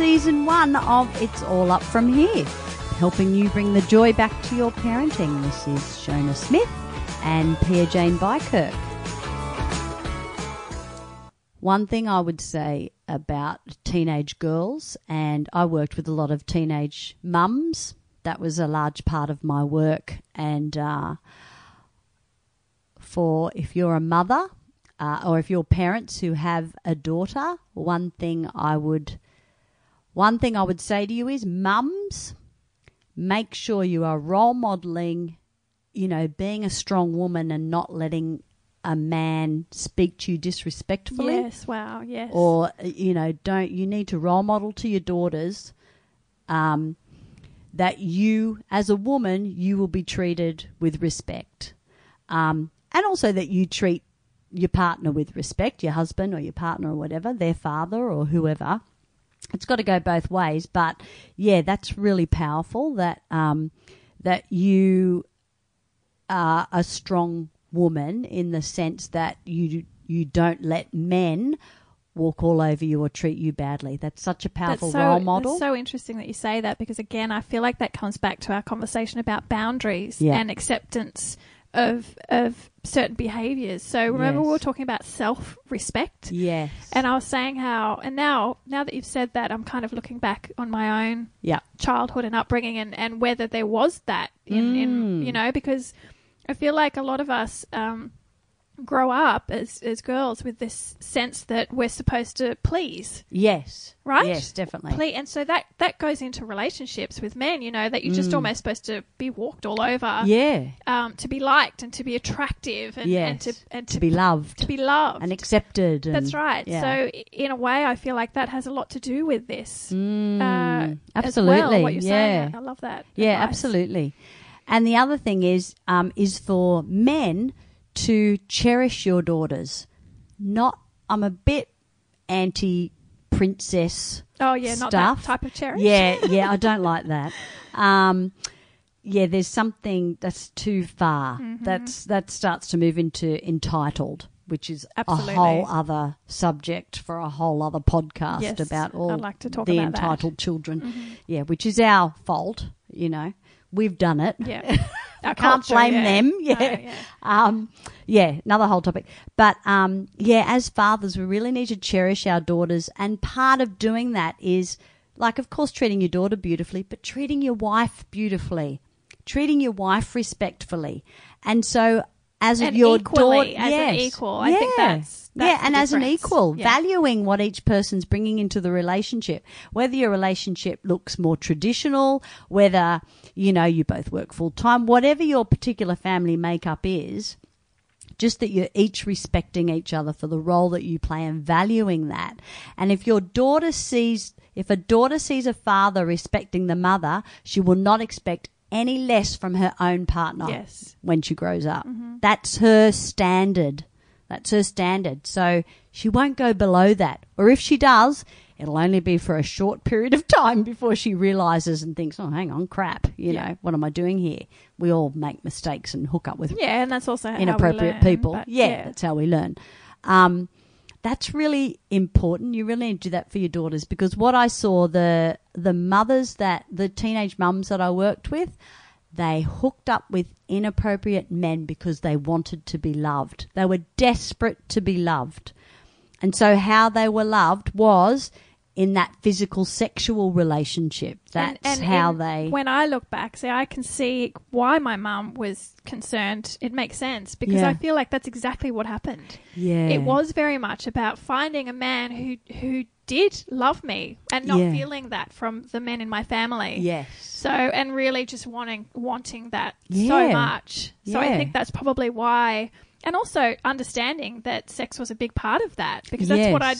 season one of It's All Up From Here, helping you bring the joy back to your parenting. This is Shona Smith and Pia Jane Bijkerk. One thing I would say about teenage girls, and I worked with a lot of teenage mums, that was a large part of my work. And uh, for if you're a mother uh, or if you're parents who have a daughter, one thing I would one thing I would say to you is mums, make sure you are role modeling, you know, being a strong woman and not letting a man speak to you disrespectfully. Yes, wow, yes. Or, you know, don't, you need to role model to your daughters um, that you, as a woman, you will be treated with respect. Um, and also that you treat your partner with respect, your husband or your partner or whatever, their father or whoever. It's got to go both ways, but yeah, that's really powerful. That um, that you are a strong woman in the sense that you you don't let men walk all over you or treat you badly. That's such a powerful so, role model. So interesting that you say that because again, I feel like that comes back to our conversation about boundaries Yeah. and acceptance of of certain behaviors. So remember we were talking about self respect. yes. And I was saying how, and now, now that you've said that, I'm kind of looking back on my own yeah. childhood and upbringing, and, and whether there was that in, Mm. in you know, because I feel like a lot of us um, grow up as as girls with this sense that we're supposed to please, Yes. right? Yes, definitely. Ple- and so that that goes into relationships with men. You know that you're just Mm. almost supposed to be walked all over, yeah. um, to be liked and to be attractive, and, yes. and to and to be loved to be loved. and accepted. And, That's right. yeah. So in a way, I feel like that has a lot to do with this. Mm, uh, absolutely. Well, what you're yeah. saying. I love that. Yeah, advice. absolutely. And the other thing is, um, is for men to cherish your daughters. Not, I'm a bit anti princess. Oh yeah, not that type of cherish. Yeah, yeah, I don't like that. Um, yeah, there's something that's too far. Mm-hmm. That's that starts to move into entitled, which is Absolutely. a whole other subject for a whole other podcast Yes, about all I'd like to talk the about that. Mm-hmm. entitled children. Yeah, which is our fault. You know, we've done it. Yeah. Our Can't culture, blame yeah. them. No, Yeah. yeah. Um, yeah, another whole topic. But um, yeah, as fathers, we really need to cherish our daughters, and part of doing that is, like, of course, treating your daughter beautifully, but treating your wife beautifully, treating your wife respectfully, and so as And your equally, daughter, as an equal. I think Yeah. That's- that's yeah, and as an equal, Yeah. valuing what each person's bringing into the relationship. Whether your relationship looks more traditional, whether you know you both work full time, whatever your particular family makeup is, just that you're each respecting each other for the role that you play and valuing that. And if your daughter sees, if a daughter sees a father respecting the mother, she will not expect any less from her own partner Yes. when she grows up. Mm-hmm. That's her standard. That's her standard. So she won't go below that. Or if she does, it'll only be for a short period of time before she realizes and thinks, oh, hang on, crap. You Yeah. know, what am I doing here? We all make mistakes and hook up with Yeah, and that's also how inappropriate learn, people. but Yeah, that's how we learn. Um, that's really important. You really need to do that for your daughters because what I saw the the mothers that the teenage mums that I worked with, they hooked up with inappropriate men because they wanted to be loved. They were desperate to be loved. And so how they were loved was in that physical sexual relationship. That's And- and how they When I look back, see, I can see why my mum was concerned. It makes sense because Yeah. I feel like that's exactly what happened. Yeah. It was very much about finding a man who who did love me and not Yeah. feeling that from the men in my family. Yes. So and really just wanting wanting that so much. So I think that's probably why and also understanding that sex was a big part of that because that's what I'd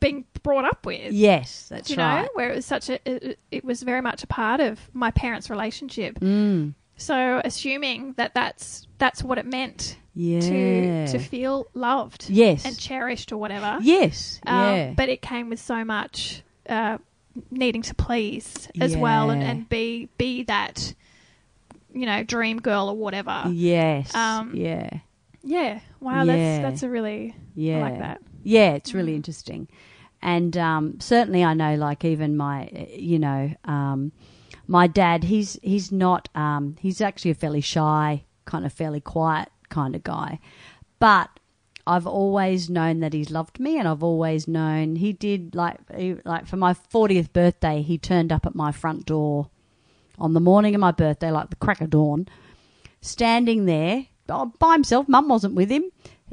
been brought up with. Yes, that's you right. know, where it was such a it, it was very much a part of my parents' relationship. Mm. So assuming that that's that's what it meant Yeah. to to feel loved Yes. and cherished or whatever. Yes. Um, yeah. But it came with so much uh, needing to please as well and, and be be that you know dream girl or whatever. yes. um, yeah. Yeah. Wow. Yeah. That's that's a really Yeah. I like that. Yeah, it's Mm. really interesting. and um, certainly I know, like even my, you know, um, my dad. He's he's not. Um, he's actually a fairly shy, kind of fairly quiet kind of guy, but I've always known that he's loved me, and I've always known he did. Like he, like for my fortieth birthday, he turned up at my front door on the morning of my birthday, like the crack of dawn, standing there oh, by himself. Mum wasn't with him,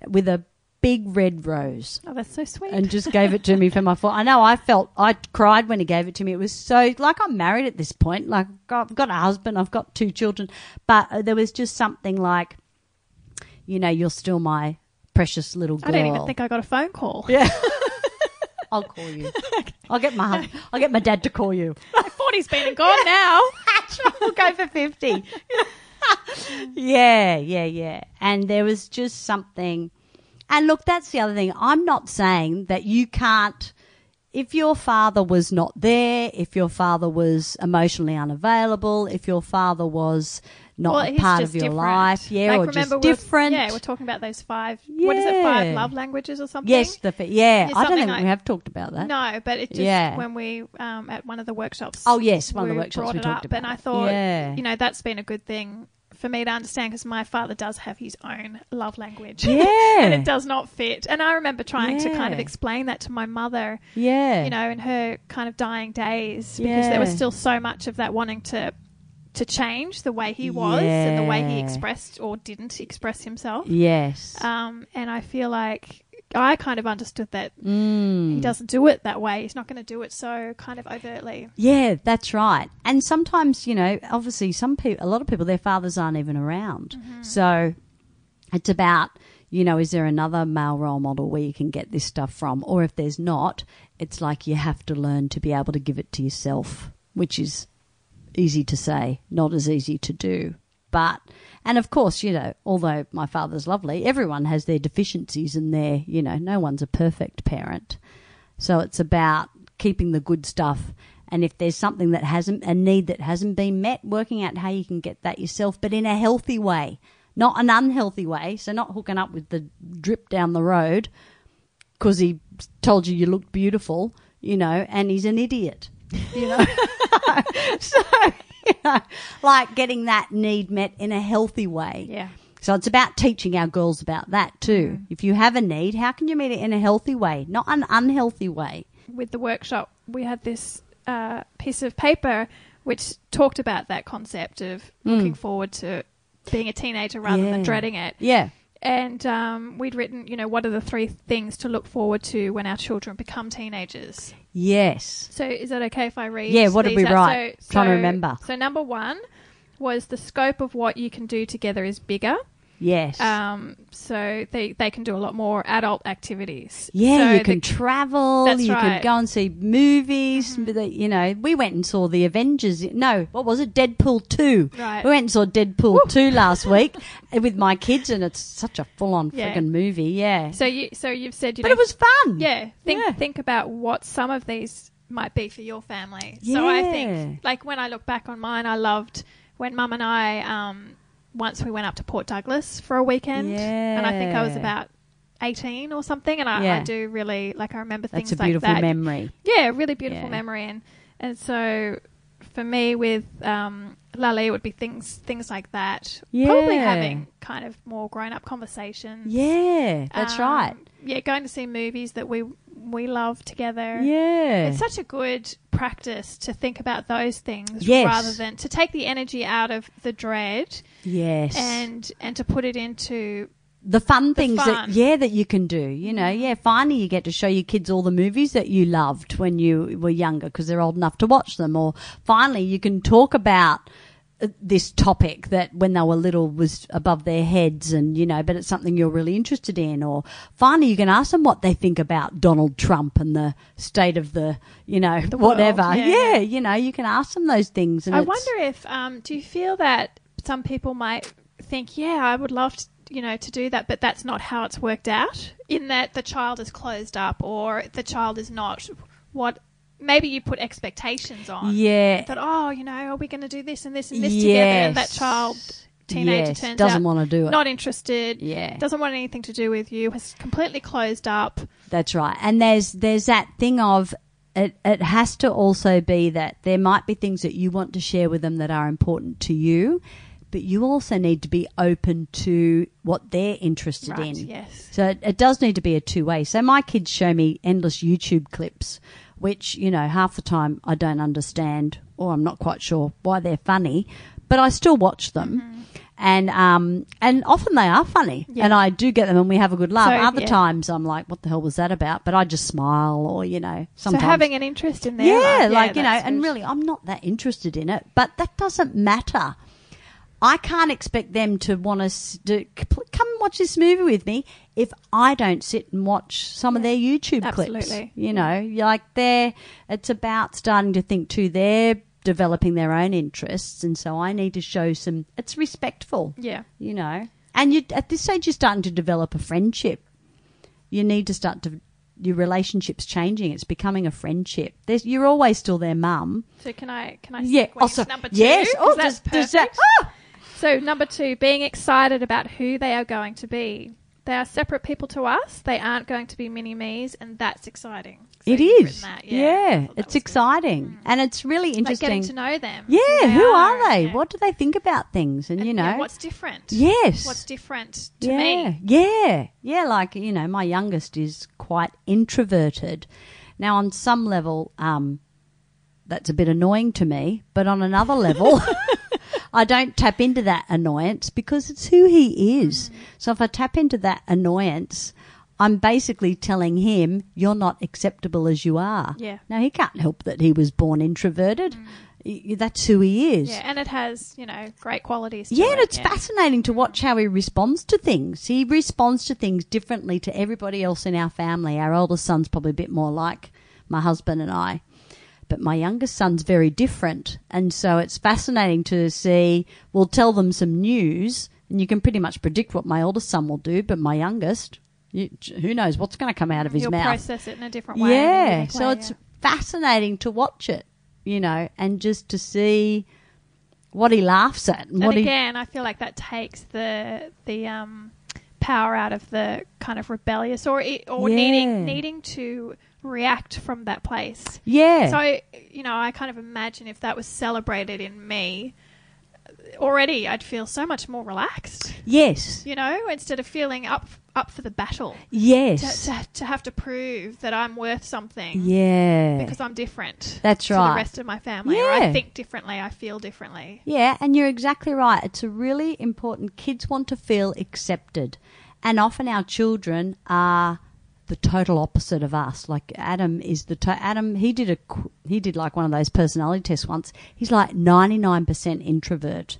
with a big red rose Oh, that's so sweet. and just gave it to me for my four. I know I felt I cried when he gave it to me. It was so like I'm married at this point. Like I've got a husband, I've got two children, but uh, there was just something like, you know, you're still my precious little girl. I don't even think I got a phone call. Yeah. I'll call you. I'll get my I'll get my dad to call you. Forty's been and gone now. we'll go for 50. yeah, yeah, yeah. And there was just something. And look, that's the other thing. I'm not saying that you can't, if your father was not there, if your father was emotionally unavailable, if your father was not well, a part of your different. life, yeah, like, or just we're- different. Yeah, we're talking about those five. What is it? Five love languages or something? yes, the, yeah. Yeah, I don't think like- we have talked about that. No, but it just Yeah. when we um, at one of the workshops. Oh, yes, one of the workshops brought we it talked up, and I thought, Yeah. you know, that's been a good thing for me to understand because my father does have his own love language. Yeah. and it does not fit. And I remember trying to kind of explain that to my mother, Yeah. you know, in her kind of dying days because there was still so much of that wanting to to change the way he was and the way he expressed or didn't express himself. Yes. Um, and I feel like I kind of understood that Mm. he doesn't do it that way. He's not going to do it so kind of overtly. Yeah, that's right. And sometimes, you know, obviously, some people, a lot of people, their fathers aren't even around. Mm-hmm. So it's about, you know, is there another male role model where you can get this stuff from? Or if there's not, it's like you have to learn to be able to give it to yourself, which is easy to say, not as easy to do. But, and of course, you know, although my father's lovely, everyone has their deficiencies and their, you know, no one's a perfect parent. So it's about keeping the good stuff. And if there's something that hasn't, a need that hasn't been met, working out how you can get that yourself, but in a healthy way, not an unhealthy way. So not hooking up with the drip down the road because he told you you looked beautiful, you know, and he's an idiot, you know. so, you know, like getting that need met in a healthy way. Yeah. So it's about teaching our girls about that too. If you have a need, how can you meet it in a healthy way, not an unhealthy way? With the workshop, we had this uh, piece of paper which talked about that concept of looking forward to being a teenager rather. Yeah. than dreading it. Yeah. And um, we'd written, you know, what are the three things to look forward to when our children become teenagers? Yes. So is that okay if I read? Yeah, what did we out? write? So, Trying to remember. So number one was the scope of what you can do together is bigger. Yes. Um, so they, they can do a lot more adult activities. yeah, So you can the- travel. That's you can right. Mm-hmm. go and see movies. they- You know, we went and saw the Avengers. No, what was it? Deadpool two. Right. We went and saw Deadpool two last week with my kids, and it's such a full-on Yeah. friggin' movie. Yeah, So you so you've said you but know it was fun. yeah think Yeah. think about what some of these might be for your family. Yeah. So I think like when I look back on mine, I loved when Mum and I um, once we went up to Port Douglas for a weekend, and I think I was about. 18 or something and I, I do really like I remember things like that. That's a like beautiful that memory. Yeah, really beautiful Yeah. memory, and and so for me with um, Lally, it would be things things like that. Probably Yeah. having kind of more grown up conversations. Yeah, that's Um, right. Yeah, going to see movies that we we love together. Yeah, It's such a good practice to think about those things Yes. rather than to take the energy out of the dread yes. and and to put it into the fun things that fun. yeah that you can do you know yeah finally you get to show your kids all the movies that you loved when you were younger because they're old enough to watch them or finally you can talk about uh, this topic that when they were little was above their heads and you know but it's something you're really interested in or finally you can ask them what they think about Donald Trump and the state of the you know The world, whatever yeah. yeah you know you can ask them those things and I wonder if um, do you feel that some people might think, yeah, I would love to, you know, to do that, but that's not how it's worked out. In that the child is closed up, or the child is not what. Maybe you put expectations on. yeah That oh, you know, are we going to do this and this and this together, and that child teenager Yes, turns doesn't out wanna do it. not interested, Yeah. doesn't want anything to do with you, has completely closed up. That's right. And there's there's that thing of it it has to also be that there might be things that you want to share with them that are important to you, but you also need to be open to what they're interested Right, in. yes. So it, it does need to be a two way. So my kids show me endless YouTube clips, which, you know, half the time I don't understand or I'm not quite sure why they're funny, but I still watch them. And um and often they are funny, Yeah. and I do get them, and we have a good laugh. So, Other yeah. times I'm like, "What the hell was that about?" But I just smile, or you know, sometimes So having an interest in their yeah, life, like you know, and really, I'm not that interested in it, but that doesn't matter. I can't expect them to want to come watch this movie with me if I don't sit and watch some of their YouTube clips. absolutely. You know, like they're. It's about starting to think too. They're developing their own interests, and so I need to show some. It's respectful yeah, you know. And you at this stage you're starting to develop a friendship. You need to start to your relationship's changing. It's becoming a friendship. There's, you're always still their mum. So can I can I Yeah. Also, number two? yes. Oh, does, does that? So number two, being excited about who they are going to be. They are separate people to us. They aren't going to be mini me's, and that's exciting. So it is. that, Yeah, that it's was good. exciting, and it's really Like interesting. getting to know them. yeah, they who are, they? yeah. What do they think about things? And, And, you yeah, know, what's different? yes, What's different to yeah, me? Yeah, yeah. Like you know, my youngest is quite introverted. Now, on some level, um, that's a bit annoying to me, but on another level, I don't tap into that annoyance because it's who he is. Mm. So if I tap into that annoyance, I'm basically telling him you're not acceptable as you are. Yeah. Now he can't help that he was born introverted. Mm. Y- That's who he is. Yeah, and it has you know great qualities. Yeah, and it, it's fascinating to watch how he responds to things. He responds to things differently to everybody else in our family. Our oldest son's probably a bit more like my husband and I, but my youngest son's very different. And so it's fascinating to see, we'll tell them some news, and you can pretty much predict what my oldest son will do, but my youngest, you, who knows what's going to come out of his You'll mouth. process it in a different way. Yeah, unique so way, it's yeah. fascinating to watch it, you know, and just to see what he laughs at and, and what he again, I feel like that takes the the um, power out of the kind of rebellious or or Yeah. needing needing to react from that place. yeah. So you know, I kind of imagine if that was celebrated in me, uh, already I'd feel so much more relaxed. yes. You know, instead of feeling up up for the battle. Yes. to, to have to prove that I'm worth something yeah. because I'm different. That's to right. the rest of my family. Or I think differently. I feel differently. Yeah, and you're exactly right. It's a really important. Kids want to feel accepted, and often our children are the total opposite of us. Like Adam is the to- Adam. He did a he did like one of those personality tests once. He's like ninety nine percent introvert,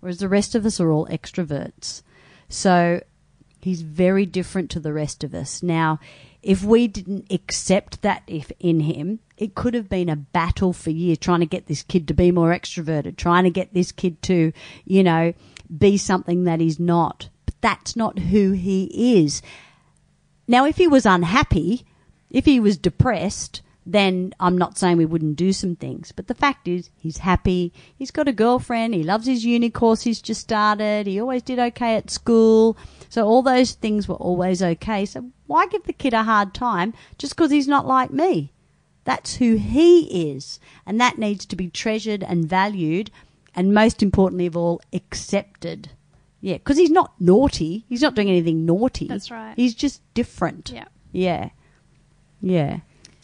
whereas the rest of us are all extroverts. So he's very different to the rest of us. Now, if we didn't accept that if in him, it could have been a battle for years trying to get this kid to be more extroverted, trying to get this kid to, you know, be something that he's not. But that's not who he is. Now, if he was unhappy, if he was depressed, then I'm not saying we wouldn't do some things. But the fact is, he's happy. He's got a girlfriend. He loves his uni course he's just started. He always did okay at school. So all those things were always okay. So why give the kid a hard time just because he's not like me? That's who he is. And that needs to be treasured and valued. And most importantly of all, accepted. Yeah, because he's not naughty. He's not doing anything naughty. That's right. He's just different. Yeah. Yeah. Yeah.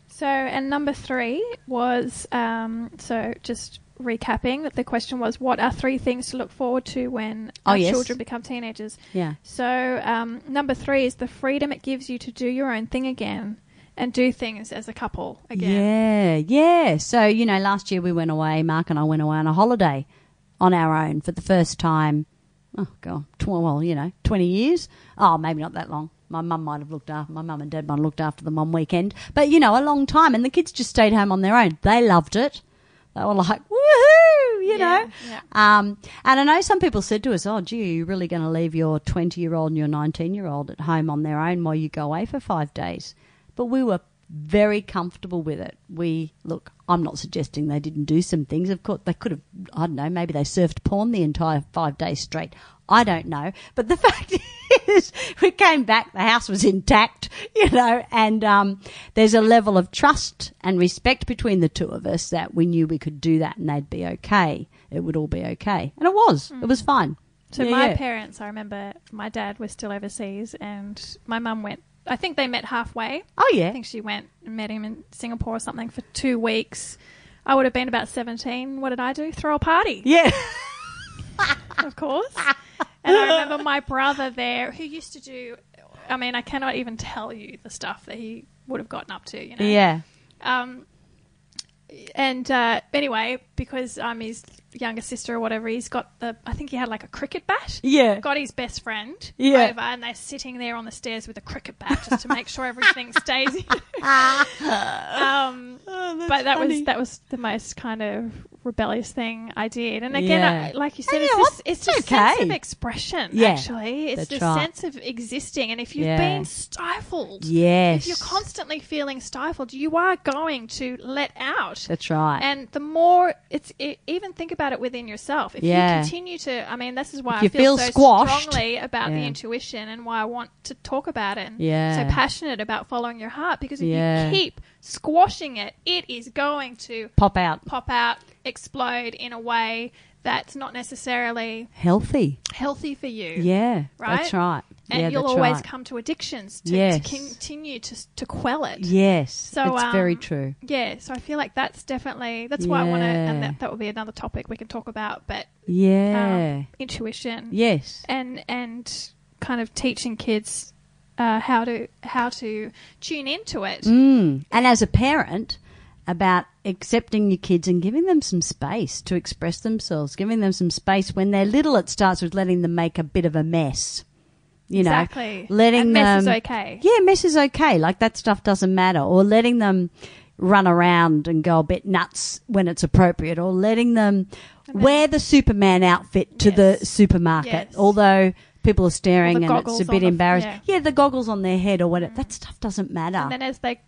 So, and number three was um, so just recapping that the question was, what are three things to look forward to when Oh, our yes. children become teenagers? Yeah. So, um, number three is the freedom it gives you to do your own thing again and do things as a couple again. Yeah, yeah. So, you know, last year we went away, Mark and I went away on a holiday on our own for the first time. Oh, God. Tw- well, you know, 20 years. Oh, maybe not that long. My mum might have looked after, my mum and dad might have looked after them one weekend. But, you know, a long time. And the kids just stayed home on their own. They loved it. They were like, woohoo, you Yeah, know. yeah. Um, and I know some people said to us, oh, gee, are you really going to leave your 20 year old and your 19 year old at home on their own while you go away for five days? But we were very comfortable with it. We look. I'm not suggesting they didn't do some things. Of course, they could have. I don't know. Maybe they surfed porn the entire five days straight. I don't know. But the fact is, we came back. The house was intact, you know, and um, there's a level of trust and respect between the two of us that we knew we could do that and they'd be okay. It would all be okay, and it was. It was fine. So Yeah, my yeah. parents, I remember my dad was still overseas and my mum went, I think they met halfway. Oh yeah. I think she went and met him in Singapore or something for two weeks. I would have been about 17. What did I do? Throw a party, Yeah. of course. and I remember my brother there who used to do, I mean, I cannot even tell you the stuff that he would have gotten up to, you know. Yeah. Um, and uh, anyway, because I'm his younger sister or whatever, he's got the, I think he had like a cricket bat. Yeah. got his best friend Yeah. over, and they're sitting there on the stairs with a cricket bat just to make sure everything stays. um, but that was that was the most kind of rebellious thing I did. And again, Yeah. I, like you said, it's this, it's It's a sense of expression. Yeah, actually, it's the right. sense of existing. And if you've Yeah. been stifled, Yes. if you're constantly feeling stifled, you are going to let out. That's right. And the more it's it, even think about it within yourself. If Yeah. you continue to, I mean, this is why If I feel, feel so squashed. strongly about the intuition and why I want to talk about it. And Yeah. so passionate about following your heart because if you keep squashing it, it is going to Pop out. pop out, explode in a way that's not necessarily Healthy. healthy for you. Yeah. Right? That's right. And yeah, you'll always right. come to addictions to, Yes. to continue to to quell it. Yes. So, it's very um, true. Yeah, so I feel like that's definitely that's why I want to, and that, that would be another topic we can talk about. But Yeah. um, intuition, yes. and and kind of teaching kids uh, how to how to tune into it. Mm. And as a parent, about accepting your kids and giving them some space to express themselves, giving them some space when they're little. It starts with letting them make a bit of a mess. You know, exactly. letting and mess is okay. Yeah, mess is okay. Like that stuff doesn't matter. Or letting them run around and go a bit nuts when it's appropriate, or letting them wear the Superman outfit to the supermarket, Yes. although people are staring and it's a bit the- yeah. Yeah. the goggles on their head or whatever. Mm. That stuff doesn't matter. And then as they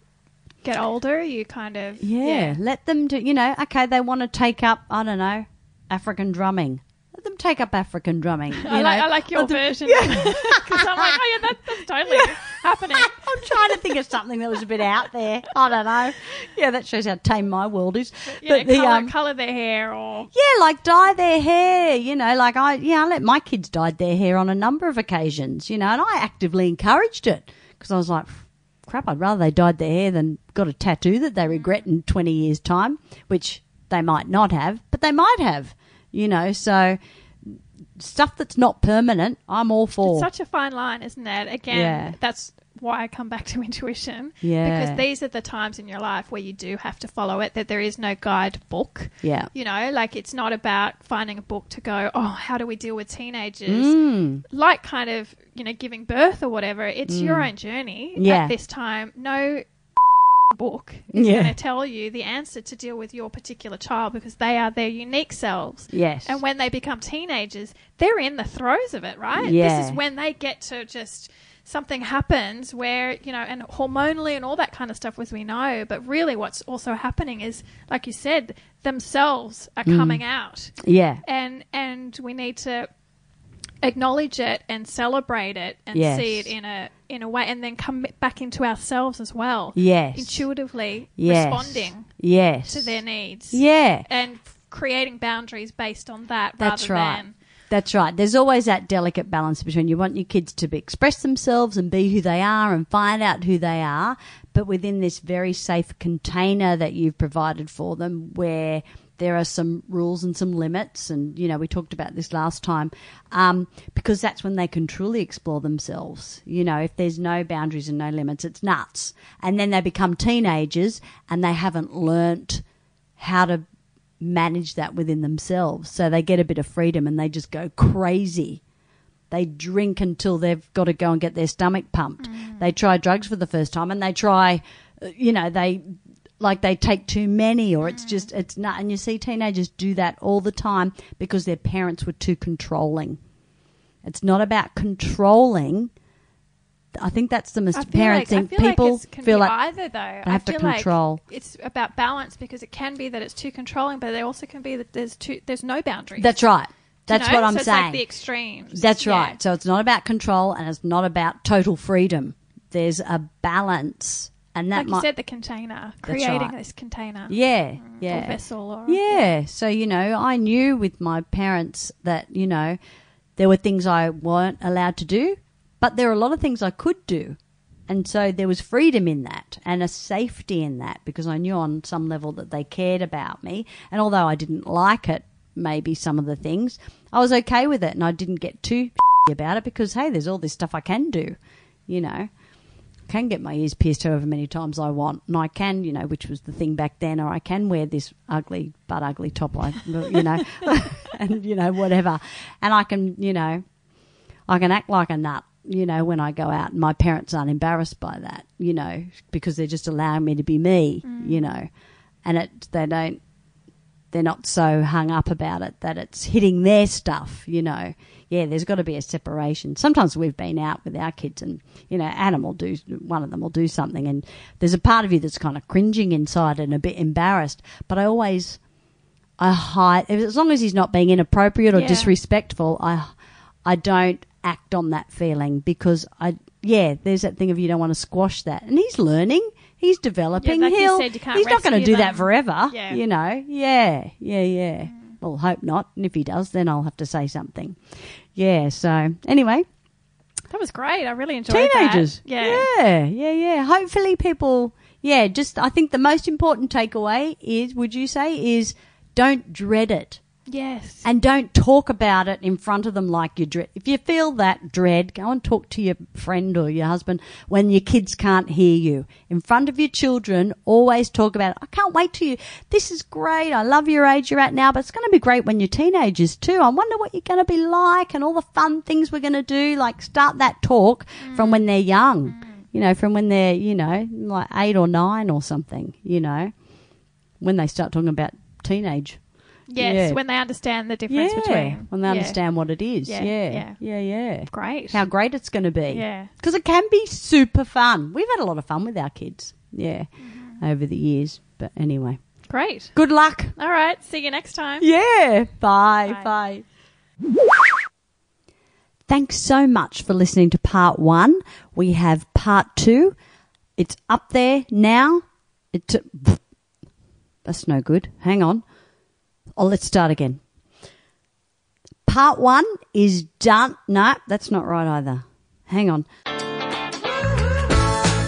get older, you kind of Yeah, let them do. You know, okay, they want to take up. I don't know, African drumming. Let them take up African drumming. you I like. I like your them- version because I'm like, oh yeah, that, that's totally happening. I'm trying to think of something that was a bit out there. I don't know. Yeah, that shows how tame my world is. Yeah, but the color, um, color their hair or yeah, like dye their hair. You know, like I yeah, I let my kids dye their hair on a number of occasions. You know, and I actively encouraged it because I was like. Crap! I'd rather they dyed their hair than got a tattoo that they regret in twenty years' time, which they might not have, but they might have. You know, so stuff that's not permanent, I'm all for. It's such a fine line, isn't it? Again, Yeah. that's why I come back to intuition. Yeah. Because these are the times in your life where you do have to follow it, that there is no guidebook. yeah. You know, like it's not about finding a book to go, oh, how do we deal with teenagers? Mm. Like kind of, you know, giving birth or whatever. It's your own journey Yeah. at this time. No book is Yeah. going to tell you the answer to deal with your particular child because they are their unique selves. Yes. And when they become teenagers, they're in the throes of it, right? Yeah. This is when they get to just something happens where, you know, and hormonally and all that kind of stuff as we know, but really what's also happening is like you said, themselves are Mm. coming out. yeah. And and we need to acknowledge it and celebrate it and Yes. see it in a in a way and then come back into ourselves as well. Yes. Intuitively Yes. responding Yes. to their needs Yeah. and creating boundaries based on that That's rather right. than That's right. There's always that delicate balance between you want your kids to be, express themselves and be who they are and find out who they are, but within this very safe container that you've provided for them where there are some rules and some limits. And, you know, we talked about this last time, um, because that's when they can truly explore themselves. You know, if there's no boundaries and no limits, it's nuts. And then they become teenagers and they haven't learnt how to manage that within themselves. So they get a bit of freedom and they just go crazy. They drink until they've got to go and get their stomach pumped. They try drugs for the first time and they try, uh, you know, they like they take too many or it's just it's not and you see teenagers do that all the time because their parents were too controlling. It's not about controlling I think that's the most feel like, parenting. People like can feel like either though. I have to feel like control. it's about balance because it can be that it's too controlling, but there also can be that there's too there's no boundaries. that's right. You That's know? what I'm so it's saying. Like the extremes. That's Yeah. right. So it's not about control and it's not about total freedom. There's a balance, and that Like you said, the container, creating right. this container, yeah, mm, or yeah. vessel, or Yeah. So, you know, I knew with my parents that, you know, there were things I weren't allowed to do, but there are a lot of things I could do. And so there was freedom in that and a safety in that because I knew on some level that they cared about me. And although I didn't like it, maybe some of the things, I was okay with it and I didn't get too about it because, hey, there's all this stuff I can do, you know can get my ears pierced however many times I want, and I can, you know, which was the thing back then, or I can wear this ugly, but ugly top, I, you know, and you know whatever, and I can, you know, I can act like a nut, you know, when I go out, and my parents aren't embarrassed by that, you know, because they're just allowing me to be me, you mm. know, and it they don't. They're not so hung up about it that it's hitting their stuff, you know. Yeah, there's got to be a separation. Sometimes we've been out with our kids, and you know, Adam will do one of them will do something, and there's a part of you that's kind of cringing inside and a bit embarrassed. But I always, I hide as long as he's not being inappropriate or Yeah. disrespectful. I, I don't act on that feeling because I, yeah, there's that thing of you don't want to squash that, and he's learning. He's developing. Yeah, like He'll, said, he's not going to do that forever. Yeah. You know. Yeah. Yeah. Yeah. Well, hope not. And if he does, then I'll have to say something. Yeah. So anyway, That was great. I really enjoyed that. teenagers. Yeah. Yeah. Yeah. Yeah. Hopefully, people. Yeah. Just I think the most important takeaway is, would you say, is don't dread it. Yes. And don't talk about it in front of them like you dread. If you feel that dread, go and talk to your friend or your husband when your kids can't hear you. In front of your children, always talk about it. I can't wait to you. This is great. I love your age you're at now, but it's going to be great when you're teenagers too. I wonder what you're going to be like and all the fun things we're going to do. Like start that talk from when they're young. Mm. You know, from when they're, you know, like eight or nine or something, you know, when they start talking about teenage. Yes. yeah. When they understand the difference between. when they Yeah. understand what it is. Yeah, Yeah, yeah. yeah, yeah. Great. How great it's going to be. Yeah. because it can be super fun. We've had a lot of fun with our kids. Yeah, Mm-hmm. over the years. But anyway, Great. good luck. All right. See you next time. Yeah. Bye. Bye. Bye. Thanks so much for listening to part one. We have part two. It's up there now. It that's no good. Hang on. Oh, let's start again. Part one is done. No, that's not right either. Hang on.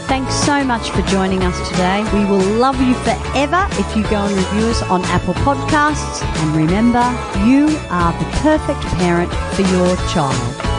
Thanks so much for joining us today. We will love you forever if you go and review us on Apple Podcasts. And remember, you are the perfect parent for your child.